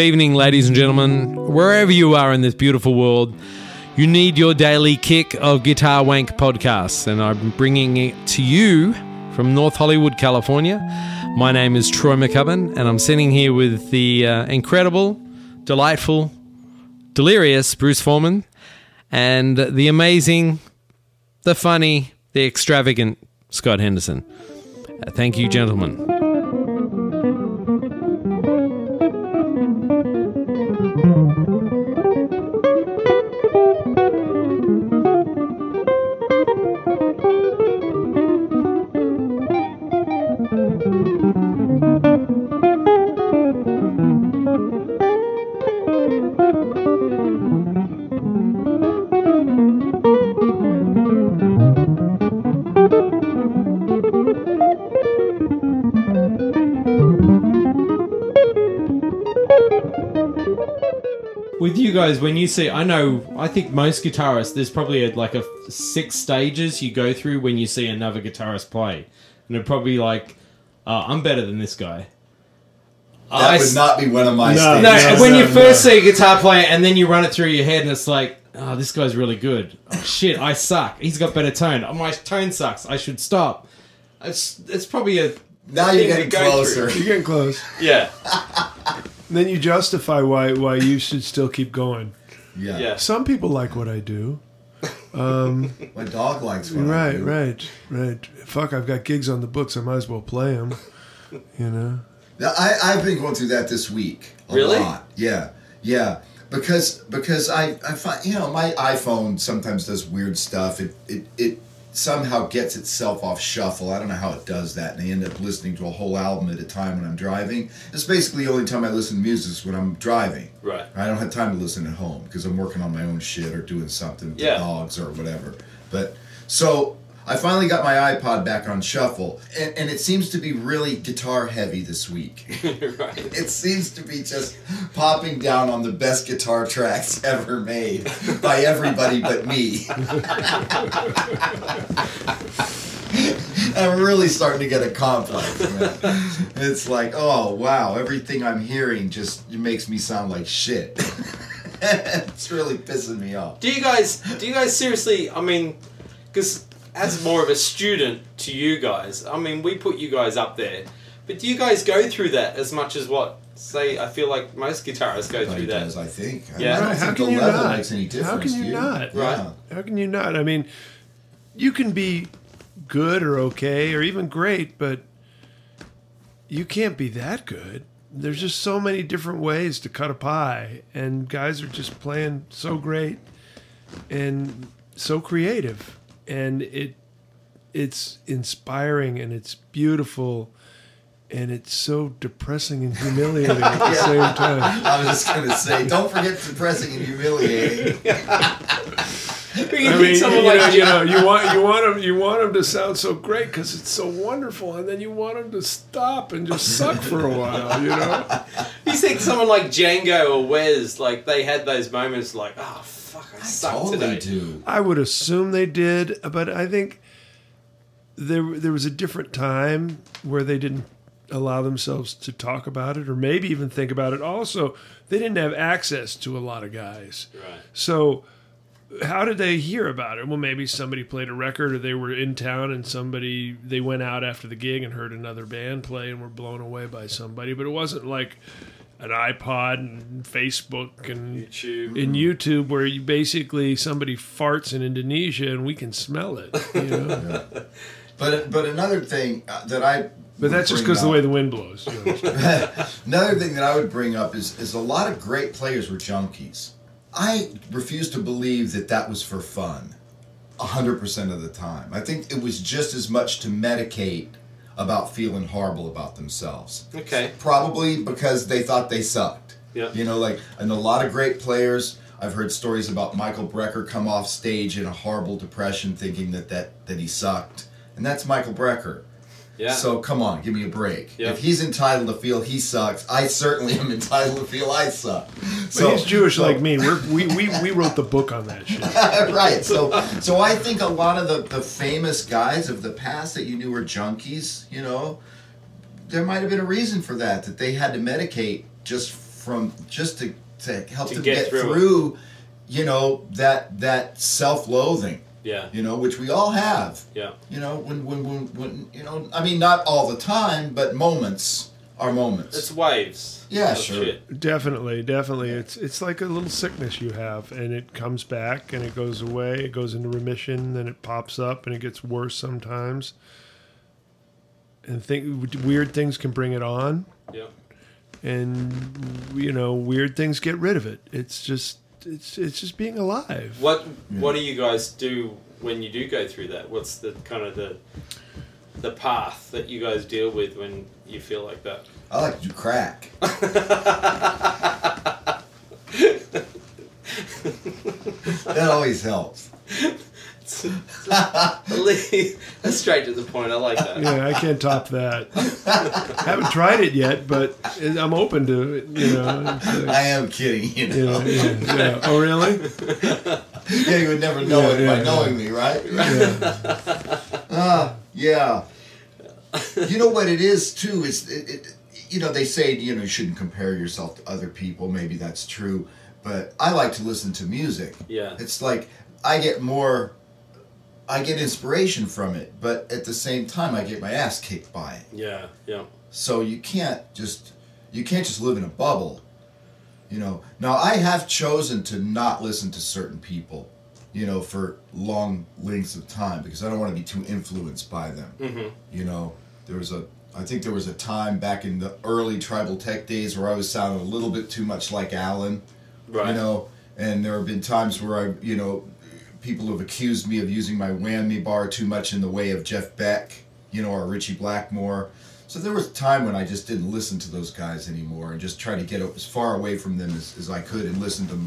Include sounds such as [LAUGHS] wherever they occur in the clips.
evening, ladies and gentlemen. Wherever you are in this beautiful world, you need your daily kick of Guitar Wank podcasts, and I'm bringing it to you from North Hollywood, California. My name is Troy McCubbin, and I'm sitting here with the uh, incredible, delightful, delirious Bruce Forman, and the amazing, the funny, the extravagant Scott Henderson. Uh, thank you, gentlemen. You guys when you see i know i think most guitarists there's probably a, like a six stages you go through when you see another guitarist play and they're probably like uh, i'm better than this guy That I would not be one of my No. no, stages. when no, you no. first see a guitar player and then you run it through your head and it's like oh this guy's really good oh shit i suck he's got better tone oh my tone sucks i should stop it's, it's probably a Now you're getting go closer. You're getting close. yeah And [LAUGHS] then you justify why why you should still keep going. Yeah. yeah Some people like what I do. Um, [LAUGHS] my dog likes what I Right, do. right, right. Fuck, I've got gigs on the books. I might as well play them. You know. Now, I, I've been going through that this week. A Really? Lot. Yeah, yeah. Because because I, I find you know my iPhone sometimes does weird stuff. It it it somehow gets itself off shuffle. I don't know how it does that, and I end up listening to a whole album at a time when I'm driving. It's basically the only time I listen to music is when I'm driving. right I don't have time to listen at home because I'm working on my own shit or doing something with Yeah. the dogs or whatever. But so I finally got my iPod back on shuffle, and, and it seems to be really guitar heavy this week. [LAUGHS] [LAUGHS] right it seems to be just popping down on the best guitar tracks ever made by everybody but me. [LAUGHS] I'm really starting to get a complex, man. It's like, oh wow, everything I'm hearing just makes me sound like shit. it's really pissing me off. Do you guys? Do you guys seriously? I mean, because as more of a student to you guys, I mean, we put you guys up there, but do you guys go through that as much as what? Say, I feel like most guitarists go through that. does, I think. Yeah. I Yeah. don't Right, how think can the you level not? makes any difference. How can you you? not? Right. Yeah. How can you not? I mean, you can be good or okay or even great, but you can't be that good. There's just so many different ways to cut a pie, and guys are just playing so great and so creative, and it it's inspiring and it's beautiful. And it's so depressing and humiliating at the [LAUGHS] same time. I was just gonna say, don't forget depressing and humiliating. [LAUGHS] We can I think mean, someone you, like know, you you know, you want you want them you want 'em to sound so great because it's so wonderful, and then you want them to stop and just suck for a while. You know, [LAUGHS] You think someone like Django or Wes, like they had those moments, like, oh fuck, I, I suck totally today. do. I would assume they did, but I think there there was a different time where they didn't allow themselves to talk about it, or maybe even think about it. Also, they didn't have access to a lot of guys. Right. So, how did they hear about it? Well, maybe somebody played a record, or they were in town, and somebody they went out after the gig and heard another band play and were blown away by somebody. But it wasn't like an iPod and Facebook and YouTube. in YouTube where you basically somebody farts in Indonesia and we can smell it. You know? [LAUGHS] But but another thing uh, that I but that's just because the way the wind blows. you. [LAUGHS] Another thing that I would bring up is is a lot of great players were junkies. I refuse to believe that that was for fun, hundred percent of the time. I think it was just as much to medicate about feeling horrible about themselves. Okay. Probably because they thought they sucked. Yeah. You know, like and a lot of great players. I've heard stories about Michael Brecker come off stage in a horrible depression, thinking that that that he sucked, and that's Michael Brecker. Yeah. So come on, give me a break. Yeah. If he's entitled to feel he sucks, I certainly am entitled to feel I suck. But he's Jewish so- like me. We're, we, we, we wrote the book on that shit. [LAUGHS] right. So so I think a lot of the, the famous guys of the past that you knew were junkies, you know, there might have been a reason for that, that they had to medicate just from just to to help To them get get, through through, you know, that that self-loathing, Yeah. you know, which we all have. Yeah. You know, when when when, when you know, I mean, not all the time, but moments are moments. It's waves. Yeah, sure. shit. Definitely, definitely. It's it's like a little sickness you have, and it comes back and it goes away. It goes into remission, then it pops up and it gets worse sometimes. And think weird things can bring it on, Yeah. and you know weird things get rid of it. It's just it's it's just being alive. What What do you guys do when you do go through that? What's the kind of the the path that you guys deal with when you feel like that? I like to do crack. [LAUGHS] that always helps. [LAUGHS] That's straight to the point. I like that. Yeah, I can't top that. [LAUGHS] Haven't tried it yet, but I'm open to it. You know. Like- [LAUGHS] I am kidding, you know. yeah, yeah, yeah. Oh, really? [LAUGHS] Yeah, you would never know Yeah, it yeah, by yeah. knowing me, right? Yeah. Ah, yeah. You know what it is too is it, it, you know they say you know you shouldn't compare yourself to other people. Maybe that's true, but I like to listen to music. Yeah. It's like I get more I get inspiration from it, but at the same time I get my ass kicked by it. Yeah. Yeah. So you can't just you can't just live in a bubble. You know. Now I have chosen to not listen to certain people, you know, for long lengths of time because I don't want to be too influenced by them. Mm-hmm. You know, there was a I think there was a time back in the early tribal tech days where I was sounding a little bit too much like Allan. Right. You know, and there have been times where I, you know, people have accused me of using my whammy bar too much in the way of Jeff Beck, you know, or Ritchie Blackmore. So there was a time when I just didn't listen to those guys anymore and just try to get as far away from them as, as I could and listen to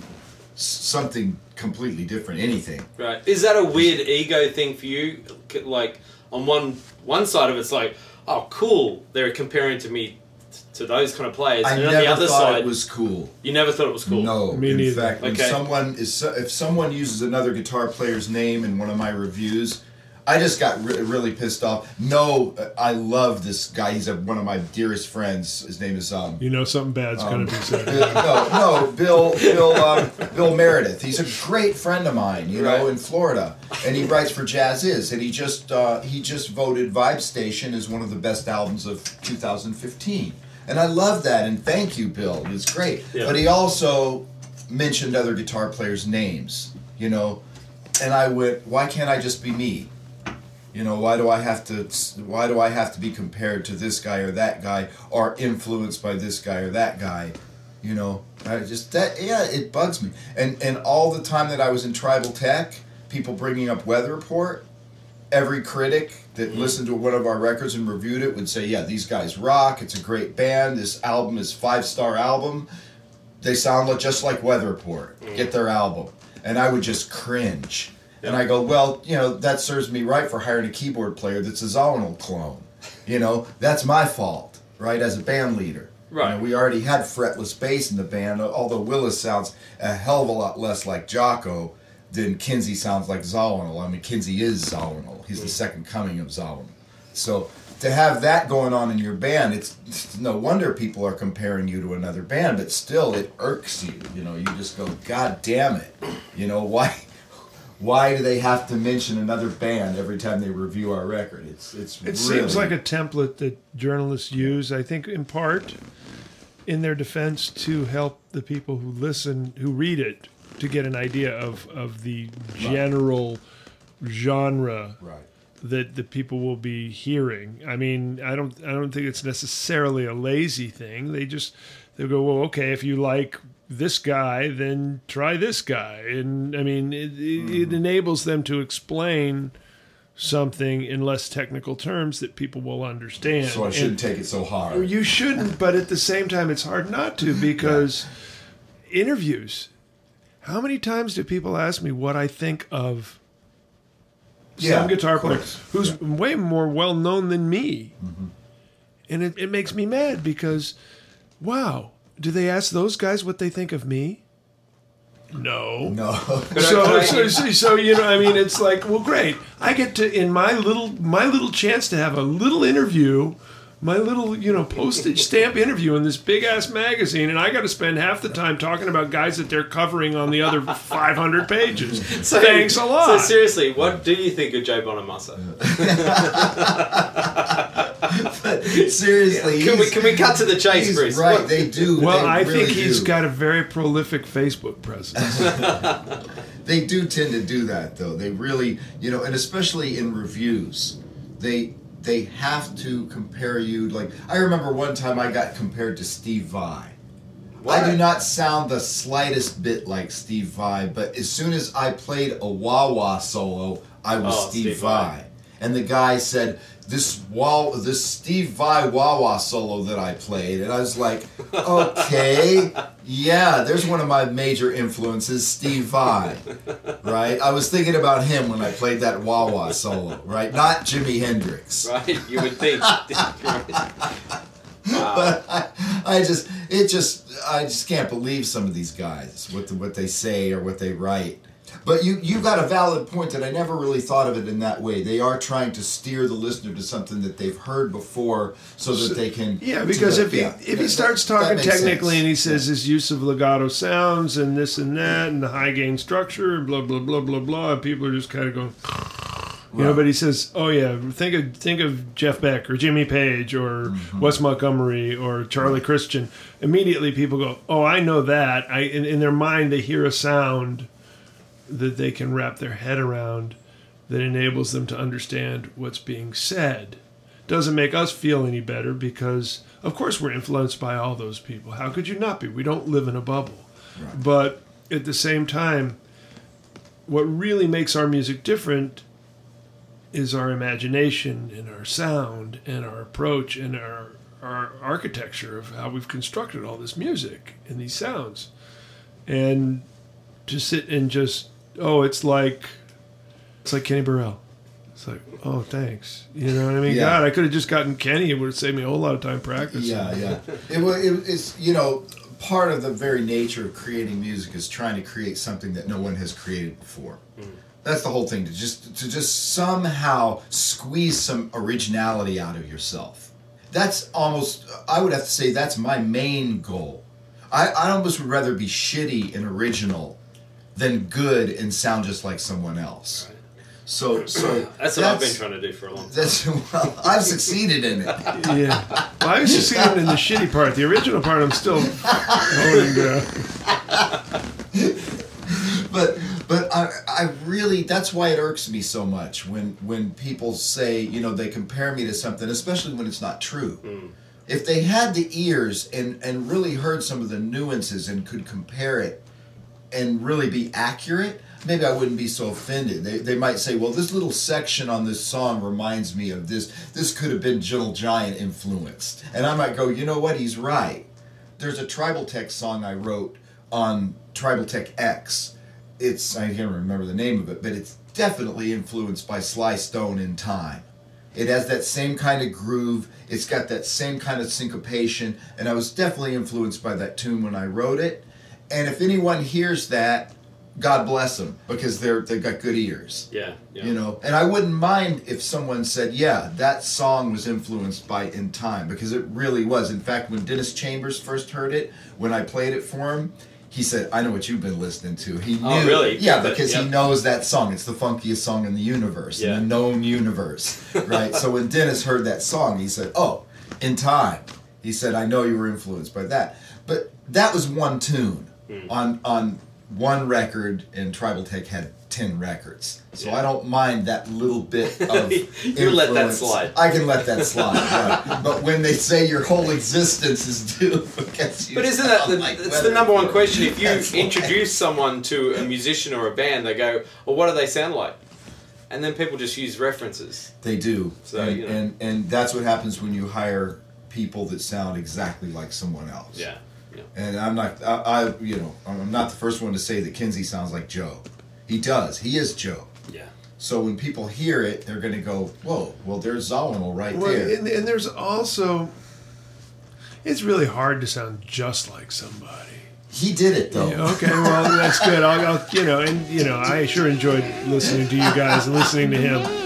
something completely different, anything. Right. Is that a weird ego thing for you? Like on one one side of it's like, oh, cool, they're comparing to me to those kind of players, I and on never the other thought side, it was cool. you never thought it was cool. No, Me in neither. fact, when Okay. someone is if someone uses another guitar player's name in one of my reviews, I just got re- really pissed off. No, uh, I love this guy. He's a, one of my dearest friends. His name is um. You know something bad's going to be [LAUGHS] said. no, no, Bill, Bill, um, Bill Meredith. He's a great friend of mine, you know, in Florida, and he writes for Jazziz, and he just uh, he just voted Vibe Station as one of the best albums of 2015, and I love that, and thank you, Bill. It's great. Yeah. But he also mentioned other guitar players' names, you know, and I went, why can't I just be me? You know, why do I have to? Why do I have to be compared to this guy or that guy, or influenced by this guy or that guy? You know, I just that yeah, it bugs me. And and all the time that I was in Tribal Tech, people bringing up Weather Report, every critic that listened to one of our records and reviewed it would say, yeah, these guys rock. It's a great band. This album is five star album. They sound just like Weather Report. Mm. Get their album, and I would just cringe. And I go, well, you know, that serves me right for hiring a keyboard player that's a Zawinul clone. You know, that's my fault, right? As a band leader. You Right. know, we already had fretless bass in the band, although Willis sounds a hell of a lot less like Jaco than Kinsey sounds like Zawinul. I mean, Kinsey is Zawinul. He's the second coming of Zawinul. So to have that going on in your band, it's, it's no wonder people are comparing you to another band, but still it irks you. You know, you just go, God damn it. You know, why why do they have to mention another band every time they review our record? It's it's It really, seems like a template that journalists use, I think, in part in their defense to help the people who listen, who read it, to get an idea of, of the general genre right. that the people will be hearing. I mean, I don't I don't think it's necessarily a lazy thing. They just they go, well, okay, if you like this guy, then try this guy, and I mean, it, it, it mm-hmm. enables them to explain something in less technical terms that people will understand. So I shouldn't take it so hard. you shouldn't, but at the same time, it's hard not to [LAUGHS] because interviews. How many times do people ask me what I think of Yeah, some guitar player who's way more well known than me? Mm-hmm. And it, it makes me mad because, wow, do they ask those guys what they think of me? No. No. [LAUGHS] So, so, so, so, you know, I mean, it's like, well, great. I get to in my little my little chance to have a little interview my little, you know, postage stamp interview in this big ass magazine, and I got to spend half the time talking about guys that they're covering on the other 500 pages. [LAUGHS] Thanks a lot. So seriously, what do you think of Joe Bonamassa? [LAUGHS] Seriously, Can we can we cut to the chase, he's Bruce? right. What- They do. well, they I really think he's do. got a very prolific Facebook presence. [LAUGHS] They do tend to do that, though. They really, you know, and especially in reviews, they they have to compare you. Like I remember one time I got compared to Steve Vai. I do not sound the slightest bit like Steve Vai, but as soon as I played a wah wah solo, I was Oh, Steve, Steve Vai. Vai. And the guy said, "This wah, this Steve Vai wah solo that I played," and I was like, "Okay, yeah, there's one of my major influences, Steve Vai." Right? I was thinking about him when I played that wah solo, right? Not Jimi Hendrix. Right, you would think. [LAUGHS] but I, I just it just I just can't believe some of these guys what the, what they say or what they write. But you you got a valid point that I never really thought of it in that way. They are trying to steer the listener to something that they've heard before, so that they can. Yeah, because to if he yeah, if he starts that talking technically sense. and he says his use of legato sounds and this and that and the high gain structure and blah blah blah blah blah, people are just kind of going, [SIGHS] you know. But he says, "Oh yeah, think of think of Jeff Beck or Jimmy Page or Mm-hmm. Wes Montgomery or Charlie Christian." Immediately, people go, "Oh, I know that." I in, in their mind they hear a sound that they can wrap their head around that enables them to understand what's being said. Doesn't make us feel any better because of course we're influenced by all those people. How could you not be? We don't live in a bubble. But at the same time what really makes our music different is our imagination and our sound and our approach and our our architecture of how we've constructed all this music and these sounds. And to sit and just oh it's like it's like Kenny Burrell it's like oh thanks you know what I mean Yeah. God I could have just gotten Kenny it would have saved me a whole lot of time practicing Yeah, yeah. It, it, it's you know part of the very nature of creating music is trying to create something that no one has created before. Mm. That's the whole thing to just to just somehow squeeze some originality out of yourself. That's almost I would have to say that's my main goal. I, I almost would rather be shitty and original than good and sound just like someone else. So so [CLEARS THROAT] That's what I've been trying to do for a long time. That's [LAUGHS] well, I've succeeded in it. yeah well, I was just seeing in the shitty part the original part I'm still holding down uh, but but I, I really that's why it irks me so much when when people say you know they compare me to something especially when it's not true mm. if they had the ears and and really heard some of the nuances and could compare it and really be accurate maybe i wouldn't be so offended they, they might say well this little section on this song reminds me of this this could have been gentle giant influenced and i might go you know what he's right there's a tribal tech song i wrote on tribal tech x it's I can't remember the name of it, but it's definitely influenced by Sly Stone in time. It has that same kind of groove. It's got that same kind of syncopation, and I was definitely influenced by that tune when I wrote it. And if anyone hears that, God bless them because they're they've got good ears. Yeah, yeah. You know, and I wouldn't mind if someone said, "Yeah, that song was influenced by In Time," because it really was. In fact, when Dennis Chambers first heard it, when I played it for him, he said, "I know what you've been listening to." He oh, knew, Oh, really? yeah, because he knows that song. It's the funkiest song in the universe, Yeah. in the known universe, [LAUGHS] right? so when Dennis heard that song, he said, "Oh, In Time." He said, "I know you were influenced by that," but that was one tune Hmm. on on one record, and Tribal Tech had ten records. So Yeah. I don't mind that little bit [LAUGHS] of You let that slide. I can let that slide. right. [LAUGHS] But when they say your whole existence is due [LAUGHS] because you But isn't that the, like it's the number one question? If you that's why- introduce someone to a musician or a band, they go, "Well, what do they sound like?" And then people just use references. They do, So, and, you know. and and that's what happens when you hire people that sound exactly like someone else. Yeah, yeah. And I'm not, I, I you know, I'm not the first one to say that Kinsey sounds like Joe. He does. He is Joe. Yeah. So when people hear it, they're going to go, "Whoa! Well, there's Zawinul right well, there." and, and there's also it's really hard to sound just like somebody he did it though. Yeah, okay, well that's good. I'll, I'll, you know, and you know, I sure enjoyed listening to you guys and listening to him.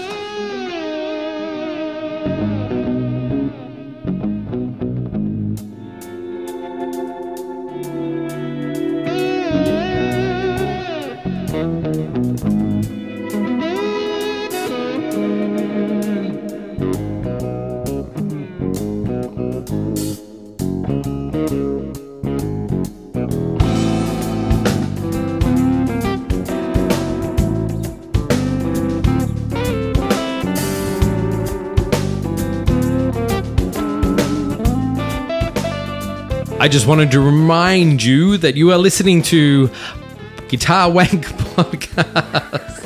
I just wanted to remind you that you are listening to Guitar [LAUGHS] Wank Podcast.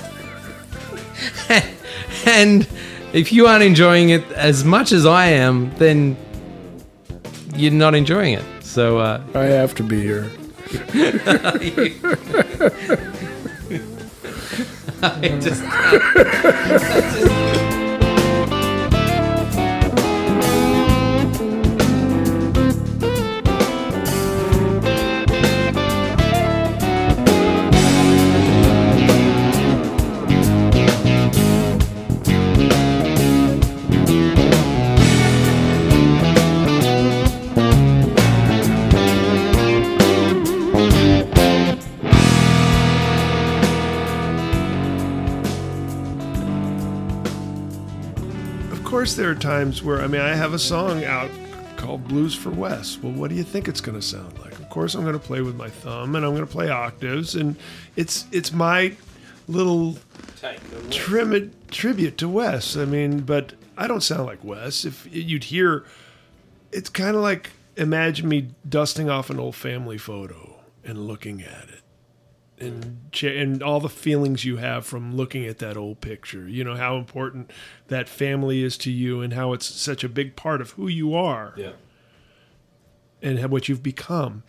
[LAUGHS] and if you aren't enjoying it as much as I am, then you're not enjoying it. So, uh, I have to be here. [LAUGHS] I just. Of course, there are times where I mean, I have a song out called Blues for Wes. Well, what do you think it's going to sound like? Of course, I'm going to play with my thumb, and I'm going to play octaves, and it's it's my little trim- tribute to Wes. I mean, but I don't sound like Wes. If you'd hear, it's kind of like imagine me dusting off an old family photo and looking at it. And, and all the feelings you have from looking at that old picture, you know how important that family is to you, and how it's such a big part of who you are Yeah. and what you've become.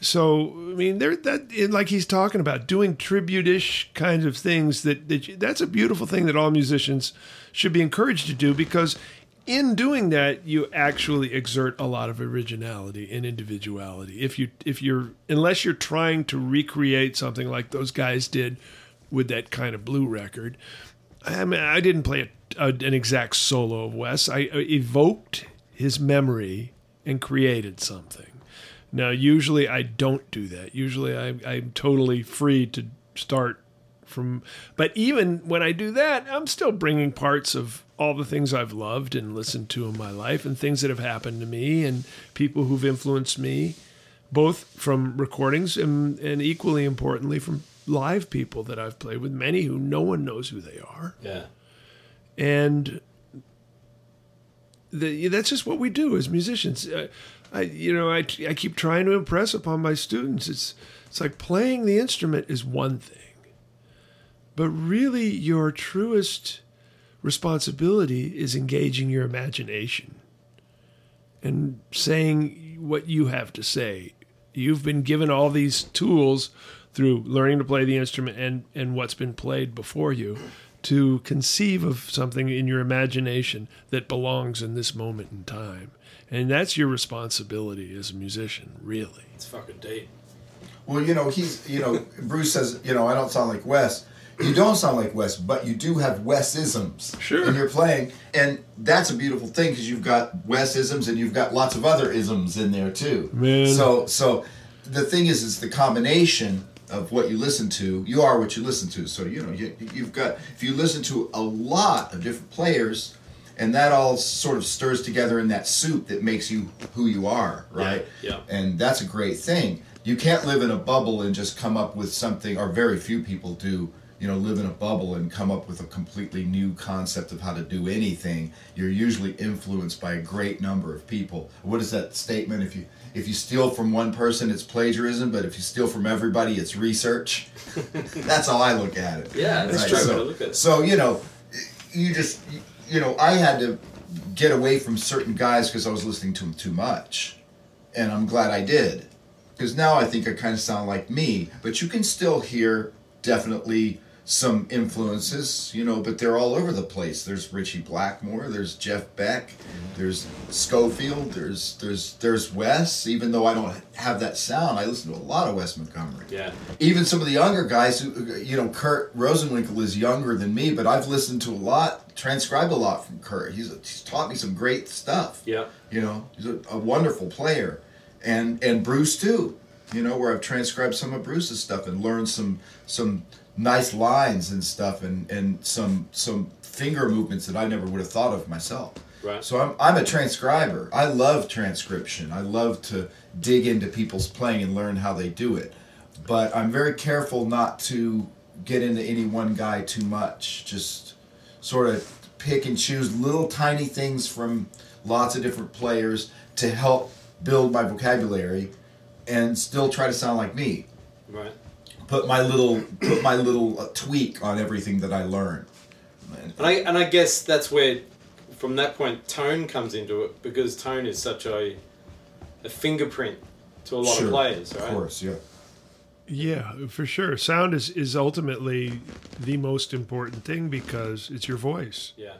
So I mean, there that like he's talking about doing tribute-ish kinds of things. That, that you- that's a beautiful thing that all musicians should be encouraged to do because in doing that, you actually exert a lot of originality and individuality. If you if you're unless you're trying to recreate something like those guys did with that kind of blue record. I mean, I didn't play a, a, an exact solo of Wes. I evoked his memory and created something. Now, usually I don't do that. Usually I, I'm totally free to start from. But even when I do that, I'm still bringing parts of all the things I've loved and listened to in my life and things that have happened to me and people who've influenced me, both from recordings and, and equally importantly from live people that I've played with, many who no one knows who they are Yeah. and the, that's just what we do as musicians. Uh, I, you know, I, I keep trying to impress upon my students. It's it's like playing the instrument is one thing, but really your truest responsibility is engaging your imagination and saying what you have to say. You've been given all these tools through learning to play the instrument and, and what's been played before you to conceive of something in your imagination that belongs in this moment in time. And that's your responsibility as a musician, really. It's fucking deep. Well, you know, he's, you know, Bruce says, you know, I don't sound like Wes. You don't sound like Wes, but you do have Wes-isms. Sure. And you're playing, and that's a beautiful thing because you've got Wes-isms and you've got lots of other isms in there too. Man. So, so the thing is, is the combination of what you listen to. You are what you listen to. So you know, you, you've got if you listen to a lot of different players, and that all sort of stirs together in that soup that makes you who you are, right? Yeah, yeah. and that's a great thing. You can't live in a bubble and just come up with something, or very few people do. You know, live in a bubble and come up with a completely new concept of how to do anything. You're usually influenced by a great number of people. What is that statement? If you if you steal from one person, it's plagiarism, but if you steal from everybody, it's research. [LAUGHS] That's how I look at it. Yeah, that's Right, true So, look at it. so you know, you just you know, I had to get away from certain guys because I was listening to them too much, and I'm glad I did, because now I think I kind of sound like me. But you can still hear definitely some influences, you know, but they're all over the place. There's Ritchie Blackmore, there's Jeff Beck, mm-hmm. there's Scofield, there's there's there's Wes. Even though I don't have that sound, I listen to a lot of Wes Montgomery Yeah. even some of the younger guys who you know kurt rosenwinkel is younger than me but i've listened to a lot transcribed a lot from kurt he's, he's taught me some great stuff Yeah. you know he's a, a wonderful player and and bruce too you know where i've transcribed some of bruce's stuff and learned some some nice lines and stuff and and some some finger movements that i never would have thought of myself Right. so I'm, I'm a transcriber i love transcription i love to dig into people's playing and learn how they do it but i'm very careful not to get into any one guy too much just sort of pick and choose little tiny things from lots of different players to help build my vocabulary and still try to sound like me. Right. Put my little put my little uh, tweak on everything that I learn. And I and I guess that's where, from that point, tone comes into it because tone is such a, a fingerprint to a lot Sure, of players, right? Of course, yeah. Yeah, for sure. Sound is, is ultimately the most important thing because it's your voice. Yeah.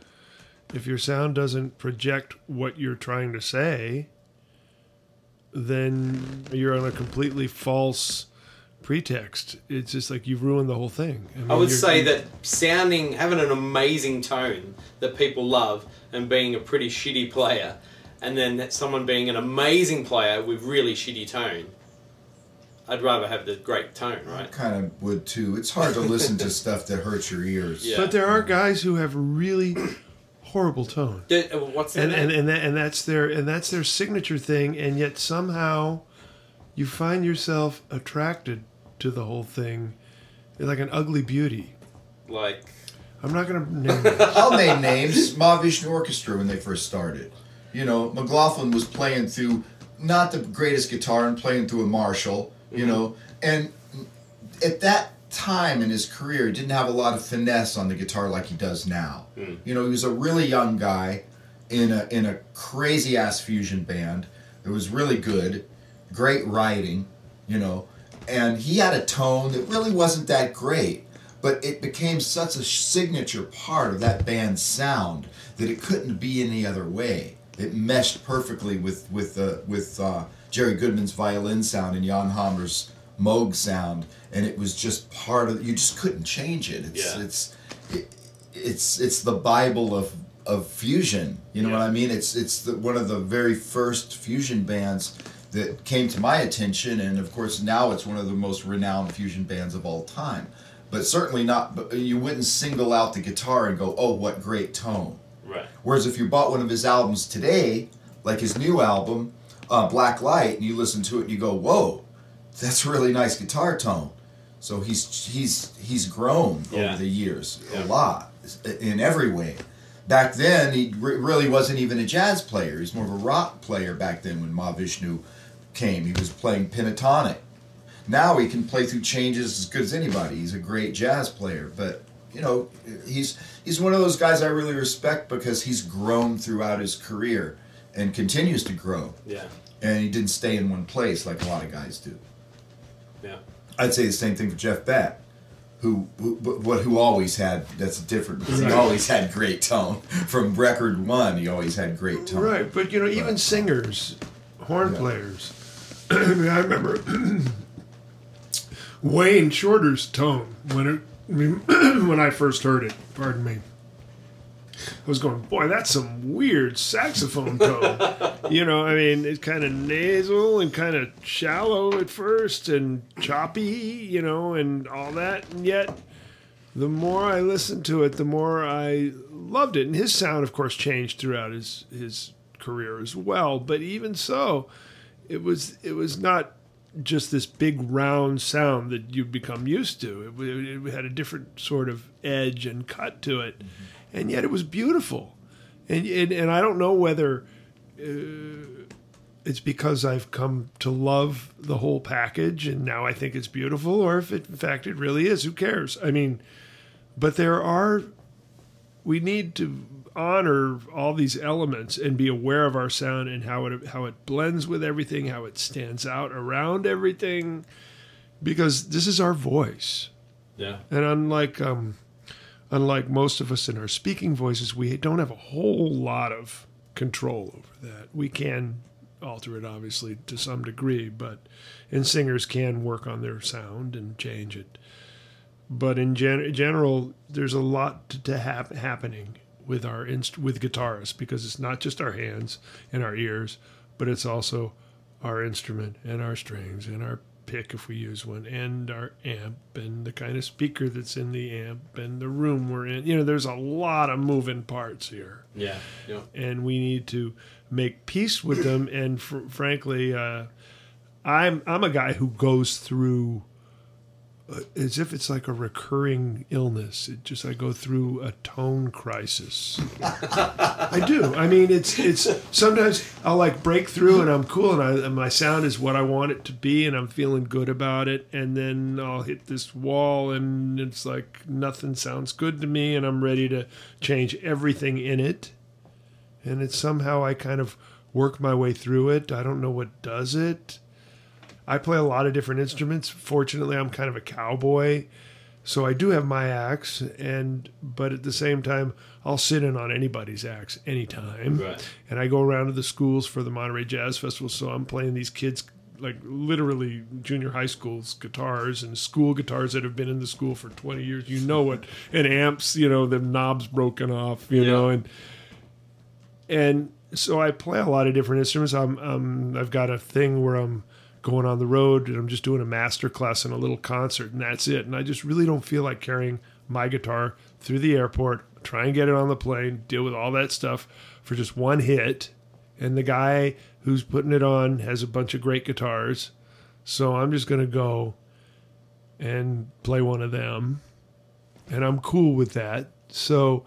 If your sound doesn't project what you're trying to say, then you're on a completely false pretext. It's just like you've ruined the whole thing. I mean, would say that sounding, having an amazing tone that people love, and being a pretty shitty player, and then someone being an amazing player with really shitty tone. I'd rather have the great tone, right? Kind of would too. It's hard to listen to [LAUGHS] stuff that hurts your ears. Yeah. But there are guys who have really horrible tone. The- uh, what's that? and and and, that, and that's their and that's their signature thing and yet somehow you find yourself attracted to the whole thing like an ugly beauty like, i'm not going to name it [LAUGHS] I'll name names. Mahavishnu Orchestra when they first started. You know, McLaughlin was playing through not the greatest guitar and playing through a Marshall. You mm-hmm. know, and at that time in his career, he didn't have a lot of finesse on the guitar like he does now. Mm. You know, he was a really young guy in a in a crazy ass fusion band. It was really good, great writing. You know, and he had a tone that really wasn't that great but it became such a signature part of that band's sound that it couldn't be any other way. It meshed perfectly with with uh, with uh, Jerry Goodman's violin sound and Jan Hammer's Moog sound, and it was just part of. You just couldn't change it. It's Yeah. it's it, it's it's the Bible of of fusion. You know what I mean? It's it's the, one of the very first fusion bands that came to my attention, and of course now it's one of the most renowned fusion bands of all time. But certainly not. You wouldn't single out the guitar and go, "Oh, what great tone." right. Whereas if you bought one of his albums today, like his new album, uh, Black Light, and you listen to it and you go, "Whoa, that's a really nice guitar tone." So he's he's he's grown Yeah. over the years Yeah. a lot in every way. Back then, he re- really wasn't even a jazz player. He's more of a rock player back then when Mahavishnu came. He was playing pentatonic. Now he can play through changes as good as anybody. He's a great jazz player, but you know, he's he's one of those guys I really respect because he's grown throughout his career and continues to grow. Yeah. And he didn't stay in one place like a lot of guys do. Yeah. I'd say the same thing for Jeff Beck, who who, who, who always had that's different because he always had great tone from record one. He always had great tone. right but you know even But- uh, singers horn Yeah. players [CLEARS THROAT] I mean, I remember [CLEARS THROAT] Wayne Shorter's tone when it I mean, [CLEARS THROAT] when I first heard it. Pardon me. I was going, boy, that's some weird saxophone tone. [LAUGHS] you know, I mean, it's kind of nasal and kind of shallow at first and choppy, you know, and all that. And yet, the more I listened to it, the more I loved it. And his sound, of course, changed throughout his his career as well. But even so, it was it was not just this big round sound that you become used to. It, it had a different sort of edge and cut to it, and yet it was beautiful. And and, and I don't know whether uh, it's because I've come to love the whole package, and now I think it's beautiful, or if it, in fact it really is. Who cares? I mean, but there are we need to honor all these elements and be aware of our sound and how it how it blends with everything, how it stands out around everything, because this is our voice. Yeah. And unlike um, unlike most of us in our speaking voices, we don't have a whole lot of control over that. We can alter it, obviously, to some degree, but and singers can work on their sound and change it. But in gen- general, there's a lot to, to hap- happening with our inst- with guitarists because it's not just our hands and our ears, but it's also our instrument and our strings and our pick if we use one and our amp and the kind of speaker that's in the amp and the room we're in. You know, there's a lot of moving parts here Yeah. Yeah. and we need to make peace with them. And fr- frankly, uh, I'm I'm a guy who goes through as if it's like a recurring illness. It just I go through a tone crisis. I do. I mean, it's it's sometimes I'll like break through and I'm cool and, I, and my sound is what I want it to be and I'm feeling good about it, and then I'll hit this wall and it's like nothing sounds good to me, and I'm ready to change everything in it, and it's somehow I kind of work my way through it. I don't know what does it. I play a lot of different instruments. Fortunately, I'm kind of a cowboy, so I do have my axe, and but at the same time, I'll sit in on anybody's axe anytime. Right. And I go around to the schools for the Monterey Jazz Festival, so I'm playing these kids like literally junior high school's guitars and school guitars that have been in the school for 20 years. You know what? And amps, you know, the knobs broken off, you Yeah. know, and and so I play a lot of different instruments. I'm, um, I've got a thing where I'm going on the road and I'm just doing a master class and a little concert, and that's it. And I just really don't feel like carrying my guitar through the airport, try and get it on the plane, deal with all that stuff for just one hit. And the guy who's putting it on has a bunch of great guitars, so I'm just gonna go and play one of them, and I'm cool with that. So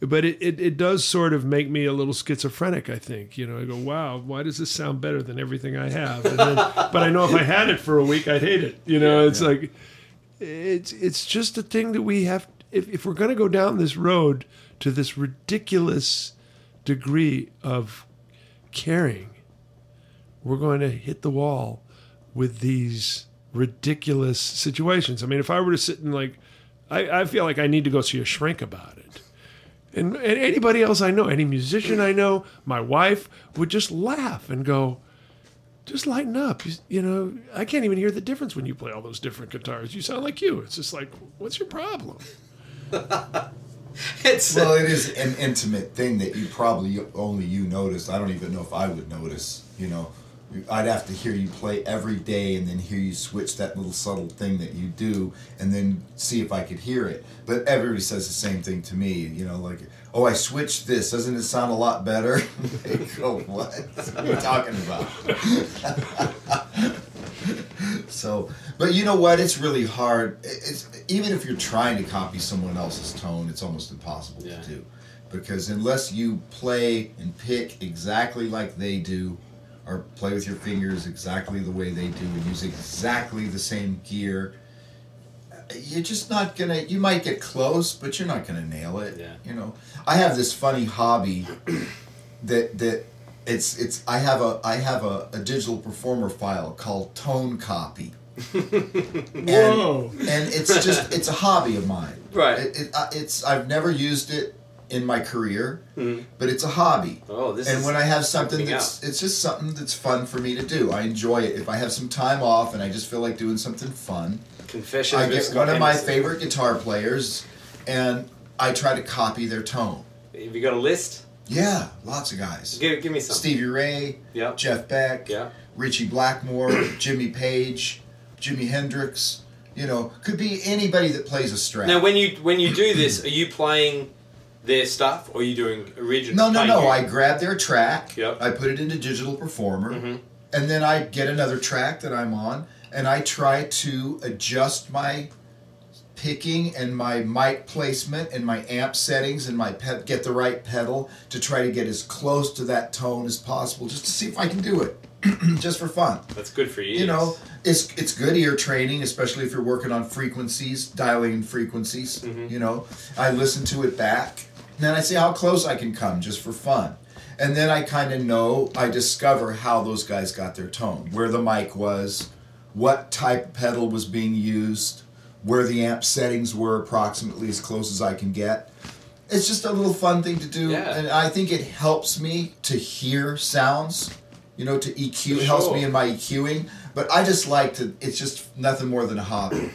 but it, it, it does sort of make me a little schizophrenic i think. You know i go wow why does this sound better than everything i have? And then, [LAUGHS] but i know if i had it for a week i'd hate it. You know it's like it's it's just a thing that we have if, if we're going to go down this road to this ridiculous degree of caring we're going to hit the wall with these ridiculous situations. I mean if i were to sit and like i, I feel like i need to go see a shrink about it and, and anybody else I know, any musician I know, my wife would just laugh and go, just lighten up. You, you know, I can't even hear the difference when you play all those different guitars. You sound like you. It's just like, what's your problem? [LAUGHS] It's Well, it is an intimate thing that you probably only you notice. I don't even know if I would notice. You know, I'd have to hear you play every day and then hear you switch that little subtle thing that you do and then see if I could hear it. But everybody says the same thing to me. You know, like, oh, I switched this. Doesn't it sound a lot better? [LAUGHS] go, [LAUGHS] oh, what? What are you talking about? [LAUGHS] So, but you know what? It's really hard. It's even if you're trying to copy someone else's tone, it's almost impossible Yeah. to do, because unless you play and pick exactly like they do, or play with your fingers exactly the way they do, and use exactly the same gear, you're just not gonna. You might get close, but you're not gonna nail it. Yeah. You know, I have this funny hobby that that it's it's I have a I have a, a digital performer file called Tone Copy. [LAUGHS] and, Whoa. and it's just it's a hobby of mine. Right. It, it, uh, it's I've never used it in my career, Mhm. but it's a hobby. Oh, this and when I have something that's it's just something that's fun for me to do. I enjoy it. If I have some time off and I just feel like doing something fun, confession. I get one of my favorite guitar players and I try to copy their tone. Have you got a list? Yeah, lots of guys. Give, give me some. Stevie Ray, Yep. Jeff Beck, Yeah. Ritchie Blackmore, [COUGHS] Jimmy Page, Jimi Hendrix. You know, could be anybody that plays a Strat. Now, when you when you do this, [COUGHS] are you playing their stuff or are you doing original? no, no, no. you? I grab their track. Yep. I put it into Digital Performer, Mhm. and then I get another track that I'm on, and I try to adjust my picking and my mic placement and my amp settings and my ped- get the right pedal to try to get as close to that tone as possible, just to see if I can do it, [CLEARS THROAT] just for fun. That's good for you. you know it's it's good ear training especially if you're working on frequencies dialing in frequencies you know i listen to it back and then i see how close i can come just for fun. And then i kind of know i discover how those guys got their tone where the mic was what type of pedal was being used where the amp settings were approximately as close as i can get. It's just a little fun thing to do Yeah. and i think it helps me to hear sounds you know to eq it helps me in my eqing but i just like to it's just nothing more than a hobby.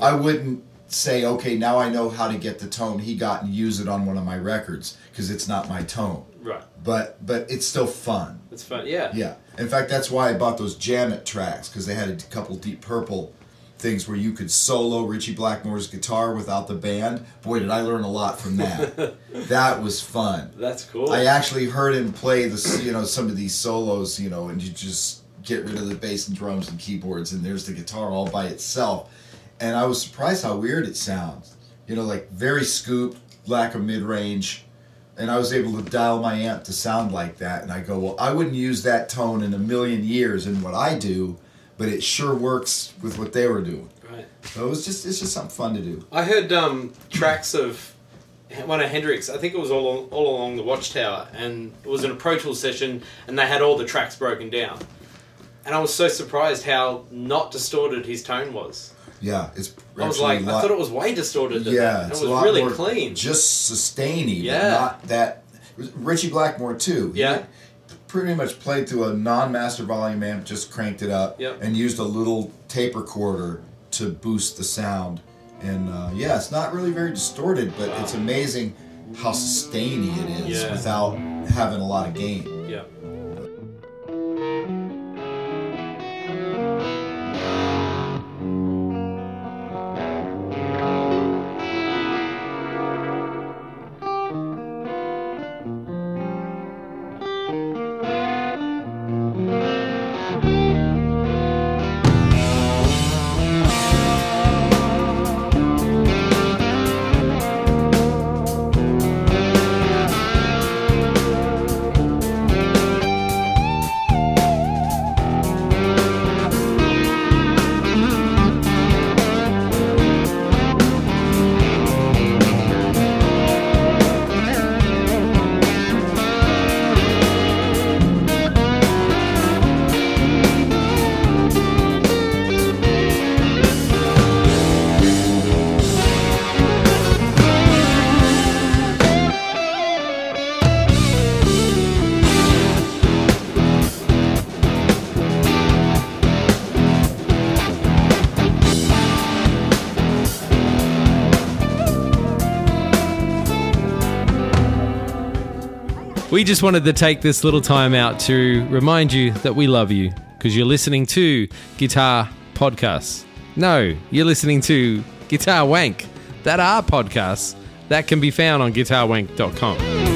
I wouldn't say okay now i know how to get the tone he got and use it on one of my records because it's not my tone Right. but but it's still fun It's fun. Yeah. yeah in fact that's why i bought those Jammit tracks because they had a couple deep purple things where you could solo Ritchie Blackmore's guitar without the band boy did i learn a lot from that [LAUGHS] that was fun That's cool. I actually heard him play the you know some of these solos, you know, and you just get rid of the bass and drums and keyboards, and there's the guitar all by itself, and I was surprised how weird it sounds. You know, like very scoop, lack of mid range, and I was able to dial my amp to sound like that. And I go, well, I wouldn't use that tone in a million years in what I do, but it sure works with what they were doing. Right. So it was just it's just something fun to do. I heard um, tracks of one of Hendrix. I think it was all all along the Watchtower, and it was an Pro Tools session, and they had all the tracks broken down. And I was so surprised how not distorted his tone was. Yeah, it's. I was like, a I lot- thought it was way distorted. Yeah, that. it was really clean. Just sustainy, Yeah. but not that. Ritchie Blackmore too. He Yeah. pretty much played through a non-master volume amp, just cranked it up, Yep. and used a little tape recorder to boost the sound. And uh, yeah, it's not really very distorted, but it's amazing how sustaining it is Yeah. without having a lot of gain. yeah. We just wanted to take this little time out to remind you that we love you because you're listening to Guitar Podcasts. No, you're listening to Guitar Wank. That are podcasts that can be found on guitarwank.com.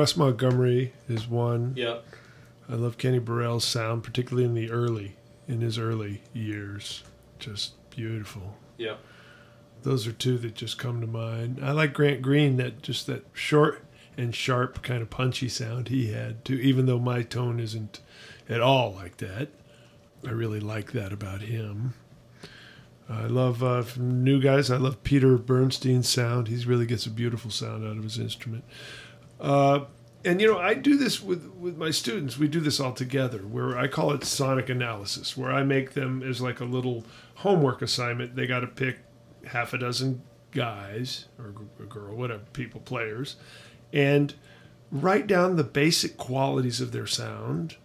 Well, Wes Montgomery is one. yeah, I love Kenny Burrell's sound, particularly in the early, in his early years. Just beautiful. yeah, Those are two that just come to mind. I like Grant Green, that just that short and sharp kind of punchy sound he had too. Even though my tone isn't at all like that, I really like that about him. I love uh, new guys. I love Peter Bernstein's sound. He really gets a beautiful sound out of his instrument. Uh, and you know, I do this with with my students. We do this all together, where I call it sonic analysis, where I make them as like a little homework assignment. They got to pick half a dozen guys or a girl, whatever, people, players, and write down the basic qualities of their sound,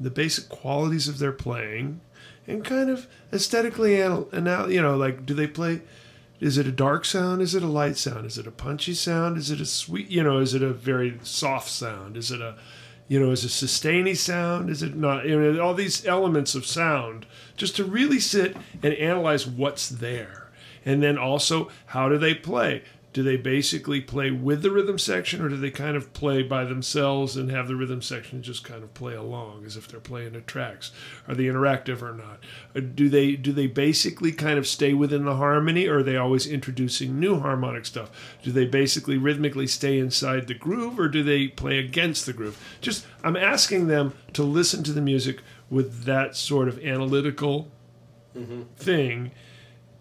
the basic qualities of their playing, and kind of aesthetically, anal, anal, you know, like do they play? Is it a dark sound? Is it a light sound? Is it a punchy sound? Is it a sweet, you know, is it a very soft sound? Is it a, you know, is it a sustainy sound? Is it not? You know, all these elements of sound, just to really sit and analyze what's there. And then also, how do they play? Do they basically play with the rhythm section or do they kind of play by themselves and have the rhythm section just kind of play along as if they're playing the tracks? Are they interactive or not? Uh, do they do they basically kind of stay within the harmony or are they always introducing new harmonic stuff? Do they basically rhythmically stay inside the groove or do they play against the groove? Just i'm asking them to listen to the music with that sort of analytical thing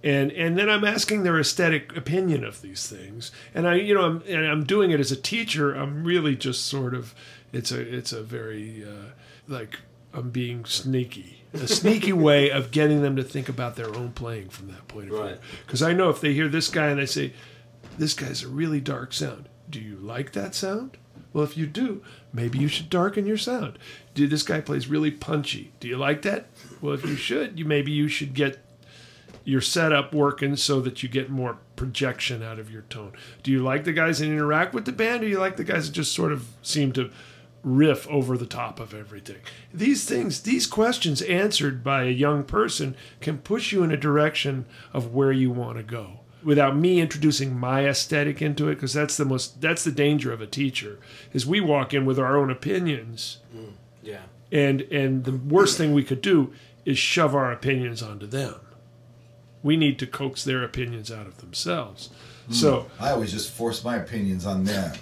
and and then I'm asking their aesthetic opinion of these things. And I, you know, I'm and I'm doing it as a teacher. I'm really just sort of, it's a it's a very uh, like I'm being sneaky, a sneaky [LAUGHS] way of getting them to think about their own playing from that point of view. Right. Because I know if they hear this guy and they say, "This guy's a really dark sound," do you like that sound? Well, if you do, maybe you should darken your sound. Do this guy plays really punchy? Do you like that? Well, if you should, you maybe you should get your setup working so that you get more projection out of your tone. Do you like the guys that interact with the band, or do you like the guys that just sort of seem to riff over the top of everything? These things, these questions answered by a young person can push you in a direction of where you want to go without me introducing my aesthetic into it because that's the most that's the danger of a teacher is we walk in with our own opinions mm, Yeah. and and the worst thing we could do is shove our opinions onto them we need to coax their opinions out of themselves hmm. so I always just force my opinions on them. [LAUGHS]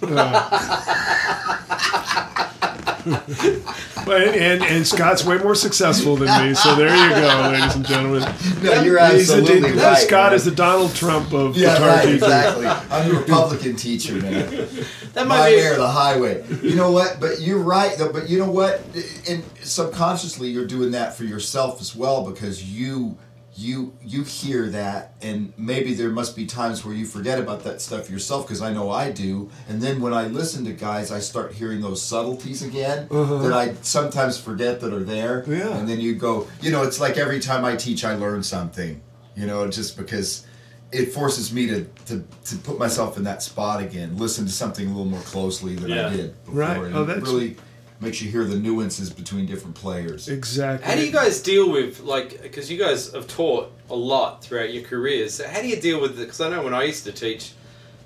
but and and scott's way more successful than me so there you go ladies and gentlemen No, you're He's the- absolutely right. scott man. is the donald trump of Yeah, guitar right, teaching. exactly. I'm the [LAUGHS] Republican teacher, man. That My might be. way or the highway. You know what? But you're right, though. But you know what? And subconsciously, you're doing that for yourself as well because you you you hear that, and maybe there must be times where you forget about that stuff yourself because I know I do. And then when I listen to guys, I start hearing those subtleties again uh-huh. that I sometimes forget that are there. Yeah. And then you go, you know, it's like every time I teach, I learn something. You know, just because it forces me to, to, to put myself in that spot again, listen to something a little more closely than Yeah. I did before. Right. And Oh, it that's- really makes you hear the nuances between different players. exactly How do you guys deal with like because you guys have taught a lot throughout your careers? So how do you deal with it? Because I know when I used to teach,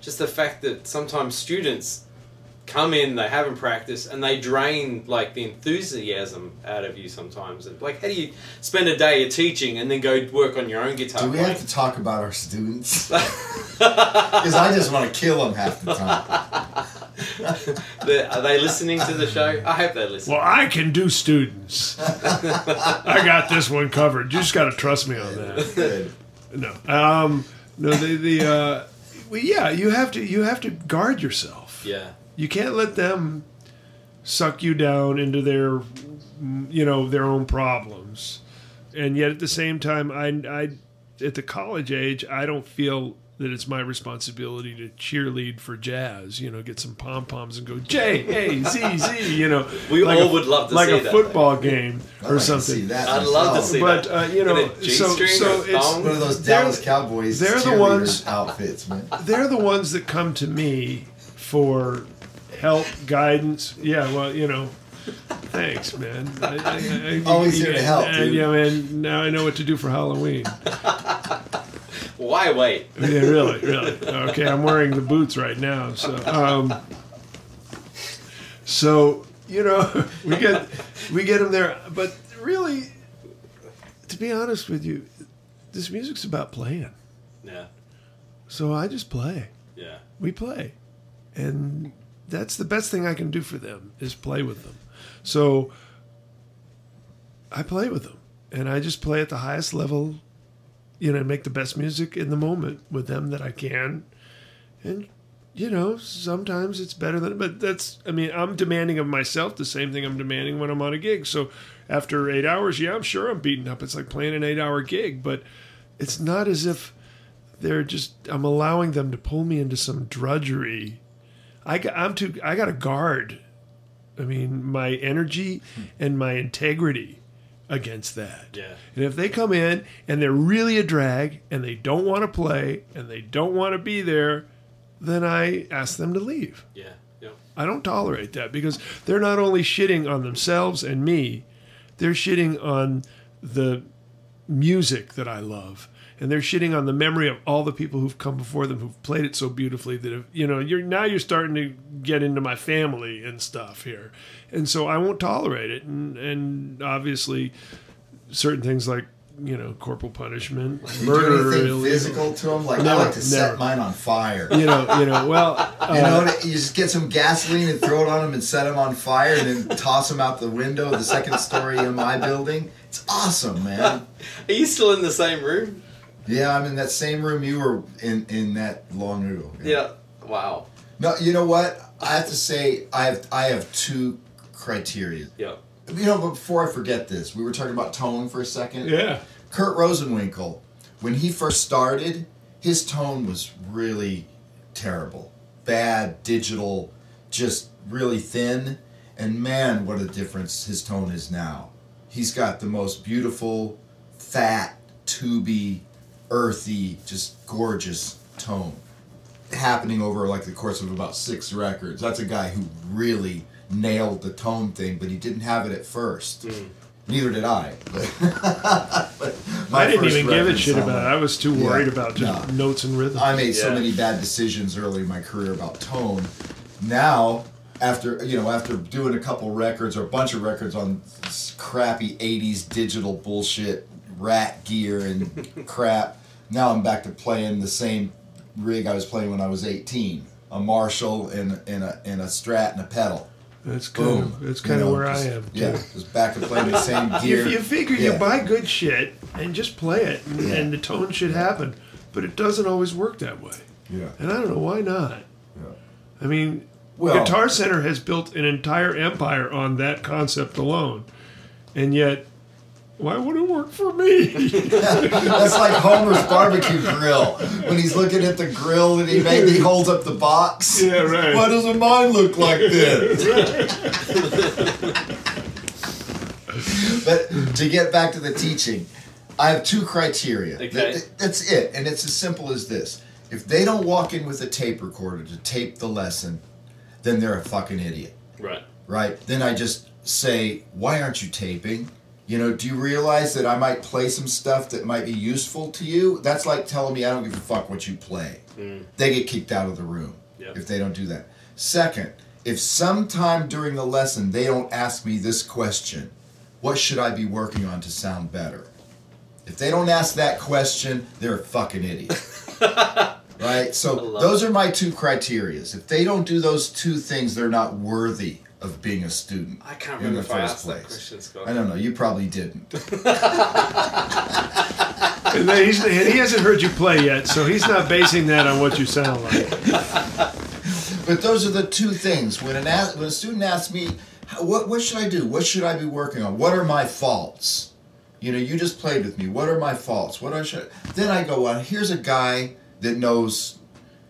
just the fact that sometimes students come in, they haven't practiced, and they drain like the enthusiasm out of you. Sometimes, And, like how do you spend a day of teaching and then go work on your own guitar? Do we playing? have to talk about our students? [LAUGHS] Because I just want to kill them half the time. [LAUGHS] The- are they listening to the show? I hope they're listening. well i can do students i got this one covered you just got to trust me on that [LAUGHS] No, um, no. The the uh, well, yeah, you have to you have to guard yourself. yeah, You can't let them suck you down into their, you know, their own problems. And yet, at the same time, I, I, at the college age, I don't feel that it's my responsibility to cheerlead for jazz. You know, get some pom poms and go J A Z Z. You know, We like all a- would love to like see a that. football game I'd or like something. see that I'd love to see But, that. uh, you know, In a so- G-string so it's- One of those Dallas Cowboys they're the ones- outfits, man. they're the ones that come to me for help, guidance. Yeah, well, you know, thanks, man. I, I, I, Always here to help, dude. Yeah, man. Now I know what to do for Halloween. why wait? [LAUGHS] Yeah, really, really. Okay, I'm wearing the boots right now, so um, so you know, [LAUGHS] we get we get them there, but really, to be honest with you, this music's about playing. Yeah, So I just play. yeah. we play and that's the best thing i can do for them is play with them. So i play with them and i just play at the highest level you know make the best music in the moment with them that i can. And you know sometimes it's better than but that's i mean i'm demanding of myself the same thing i'm demanding when i'm on a gig. So after eight hours yeah i'm sure i'm beaten up. It's like playing an eight hour gig but it's not as if they're just I'm allowing them to pull me into some drudgery. I got, I'm too I got to guard. I mean, my energy and my integrity against that. Yeah. And if they come in and they're really a drag and they don't want to play and they don't want to be there, then I ask them to leave. Yeah, yeah. I don't tolerate that because they're not only shitting on themselves and me, they're shitting on the music that I love. And they're shitting on the memory of all the people who've come before them who've played it so beautifully that if, you know you're now you're starting to get into my family and stuff here, and so I won't tolerate it, and and obviously certain things like you know corporal punishment, You murder, do anything physical to them? Like I like to set mine on fire. you know, you know. Well, uh, [LAUGHS] You know, you just get some gasoline and throw it on them and set them on fire and then toss them out the window of the second story of my building. It's awesome, man. [LAUGHS] Are you still in the same room? Yeah, I'm in that same room you were in in that long ago. Yeah. Wow. No, you know what? I have to say I have I have two criteria. Yeah. You know, but before I forget this, we were talking about tone for a second. yeah. Kurt Rosenwinkel, when he first started, his tone was really terrible. Bad, digital, just really thin. And man, what a difference his tone is now. He's got the most beautiful, fat, tubey, earthy, just gorgeous tone. Happening over like the course of about six records. That's a guy who really nailed the tone thing, but he didn't have it at first. Hmm. Neither did I. [LAUGHS] But, but I didn't even give a shit sounded- about it. I was too Yeah. worried about just No. notes and rhythm. I made so many bad decisions early in my career about tone. Now, after you know, after doing a couple records or a bunch of records on s- crappy '80s digital bullshit, rat gear and [LAUGHS] crap, now I'm back to playing the same rig I was playing when I was 18: a Marshall and and a and a Strat and a pedal. That's kind Boom. of that's You kind of where just- I am. Too. Yeah, just back to playing the same [LAUGHS] gear. You, you figure Yeah. you buy good shit and just play it, and, Yeah. and the tone should happen, but it doesn't always work that way. Yeah. And I don't know why not. Yeah. I mean, Well- Guitar Center has built an entire empire on that concept alone, and yet, why would it work for me? [LAUGHS] That's like Homer's barbecue grill. When he's looking at the grill and he made, he holds up the box. Yeah, right. Why doesn't mine look like this? [LAUGHS] but to get back to the teaching, I have two criteria. Okay. That- that's it, and it's as simple as this: if they don't walk in with a tape recorder to tape the lesson, then they're a fucking idiot Right. right? Then I just say, why aren't you taping? You know, do you realize that I might play some stuff that might be useful to you? That's like telling me I don't give a fuck what you play. They get kicked out of the room Yep. if they don't do that. Second, if sometime during the lesson they don't ask me this question, what should I be working on to sound better? If they don't ask that question, they're a fucking idiot. [LAUGHS] right? So those are my two criterias. If they don't do those two things, they're not worthy of being a student. I can't in the if I first asked that place. question, Scott. I don't know. You probably didn't. [LAUGHS] and, he's, he hasn't heard you play yet, so he's not basing that on what you sound like. But those are the two things. When an a- when a student asks me, "What what should I do? What should I be working on? What are my faults?" You know, you just played with me. What are my faults? What I should? Then I go on. Here's a guy that knows.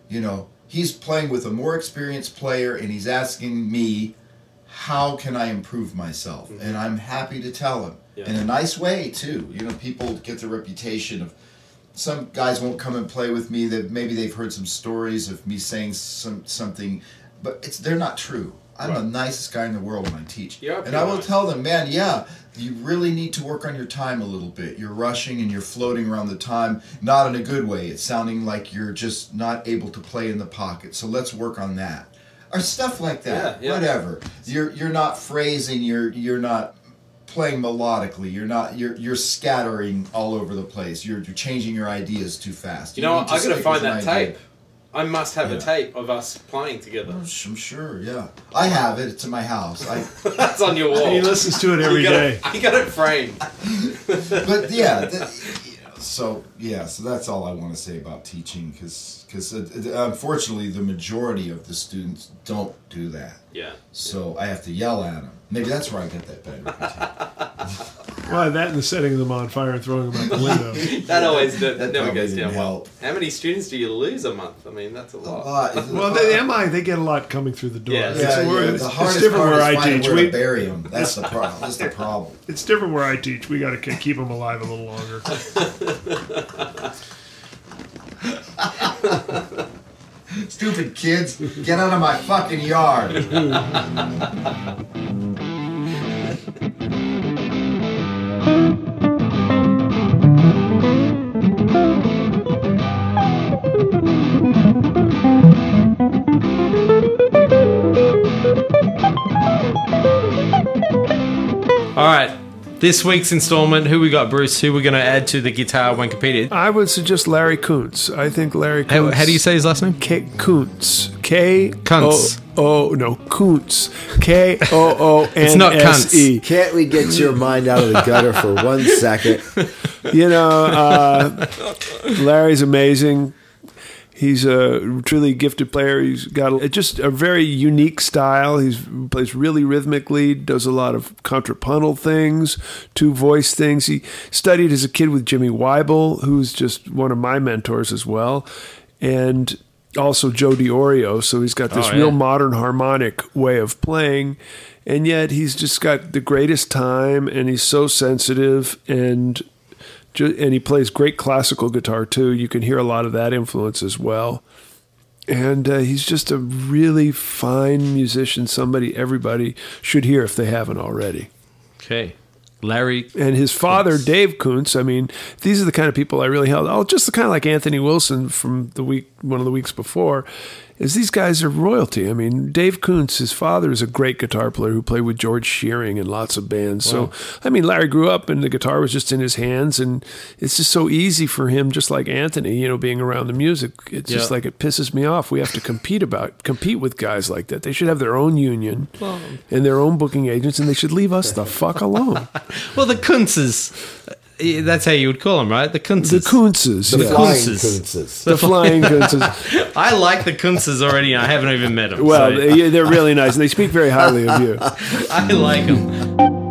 You know, he's playing with a more experienced player, and he's asking me, "How can I improve myself?" Mm-hmm. And I'm happy to tell him Yeah. in a nice way too. You know, people get the reputation of some guys won't come and play with me. That maybe they've heard some stories of me saying some something but it's they're not true. I'm the nicest guy in the world when i teach. Are and i will tell them man yeah you really need to work on your time a little bit. You're rushing and you're floating around the time not in a good way. It's sounding like you're just not able to play in the pocket. So let's work on that or stuff like that Yeah, yeah. whatever you're you're not phrasing you're you're not playing melodically. You're not. You're you're scattering all over the place. You're you're changing your ideas too fast. You know need what? to I gotta find that idea. tape. I must have Yeah. a tape of us playing together. Oh, I'm sure. Yeah, I have it. It's in my house. I. [LAUGHS] That's on your wall. He listens to it every you got day. It, [LAUGHS] you got it framed. [LAUGHS] but yeah. That, so yeah. So that's all I want to say about teaching, because because unfortunately the majority of the students don't do that. Yeah. So I have to yell at them. Maybe that's where I get that better. reputation. [LAUGHS] Well, that and the setting them on fire and throwing them out the [LAUGHS] window. That always that, That never goes down well. How many students do you lose a month? I mean, that's a lot. lot. Well, the MI they get a lot coming through the door. Yeah. It's, Yeah, we're- yeah. it's- The it's hardest different part where is I teach. where We, bury them. That's the problem. That's the problem. it's different where I teach. We got to keep them alive a little longer. [LAUGHS] Stupid kids, get out of my fucking yard. All right. This week's installment, who we got, Bruce? Who we're going to add to the guitar Wankopedia? I would suggest Larry Koonse. I think Larry How, how do you say his last name? K Kuntz. K Kuntz. O O no Kuntz. K O O N It's not S E. Can't we get your mind out of the gutter for one second? [LAUGHS] You know, uh, Larry's amazing. He's a truly gifted player. He's got a, just a very unique style. He plays really rhythmically, does a lot of contrapuntal things, two voice things. He studied as a kid with Jimmy Wyble, who's just one of my mentors as well, and also Joe DiOrio. So he's got this Oh, yeah. real modern harmonic way of playing. And yet he's just got the greatest time, and he's so sensitive and and he plays great classical guitar too. You can hear a lot of that influence as well. And uh, he's just a really fine musician. Somebody everybody should hear if they haven't already. Okay. Larry. And his father, Dave Koonse. I mean, these are the kind of people I really held. Oh, just the kind of like Anthony Wilson from the week, one of the weeks before. Is these guys are royalty. I mean, Dave Koonse, his father is a great guitar player who played with George Shearing and lots of bands. So, I mean, Larry grew up and the guitar was just in his hands, and it's just so easy for him, just like Anthony, you know, being around the music. It's just like it pisses me off. We have to compete about compete with guys like that. They should have their own union and their own booking agents, and they should leave us the fuck alone. [LAUGHS] Well, the Kunzes. That's how you would call them, right? The Kunzes. The Kuntzes, The yeah. flying Kunzes. Kunzes. the flying Kuntzes. [LAUGHS] I like the Kunzes already. I haven't even met them. Well, so they, they're really nice, and they speak very highly of you. [LAUGHS] I like them.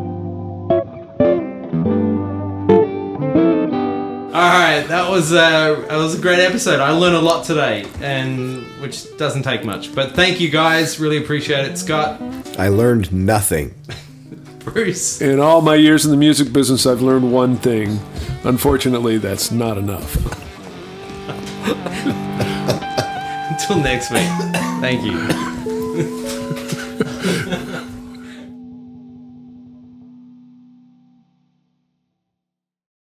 All right, that was uh, that was a great episode. I learned a lot today, and which doesn't take much. But thank you guys, really appreciate it. Scott, I learned nothing. [LAUGHS] Bruce, In all my years in the music business, I've learned one thing. Unfortunately, that's not enough. until next week. Thank you. [LAUGHS]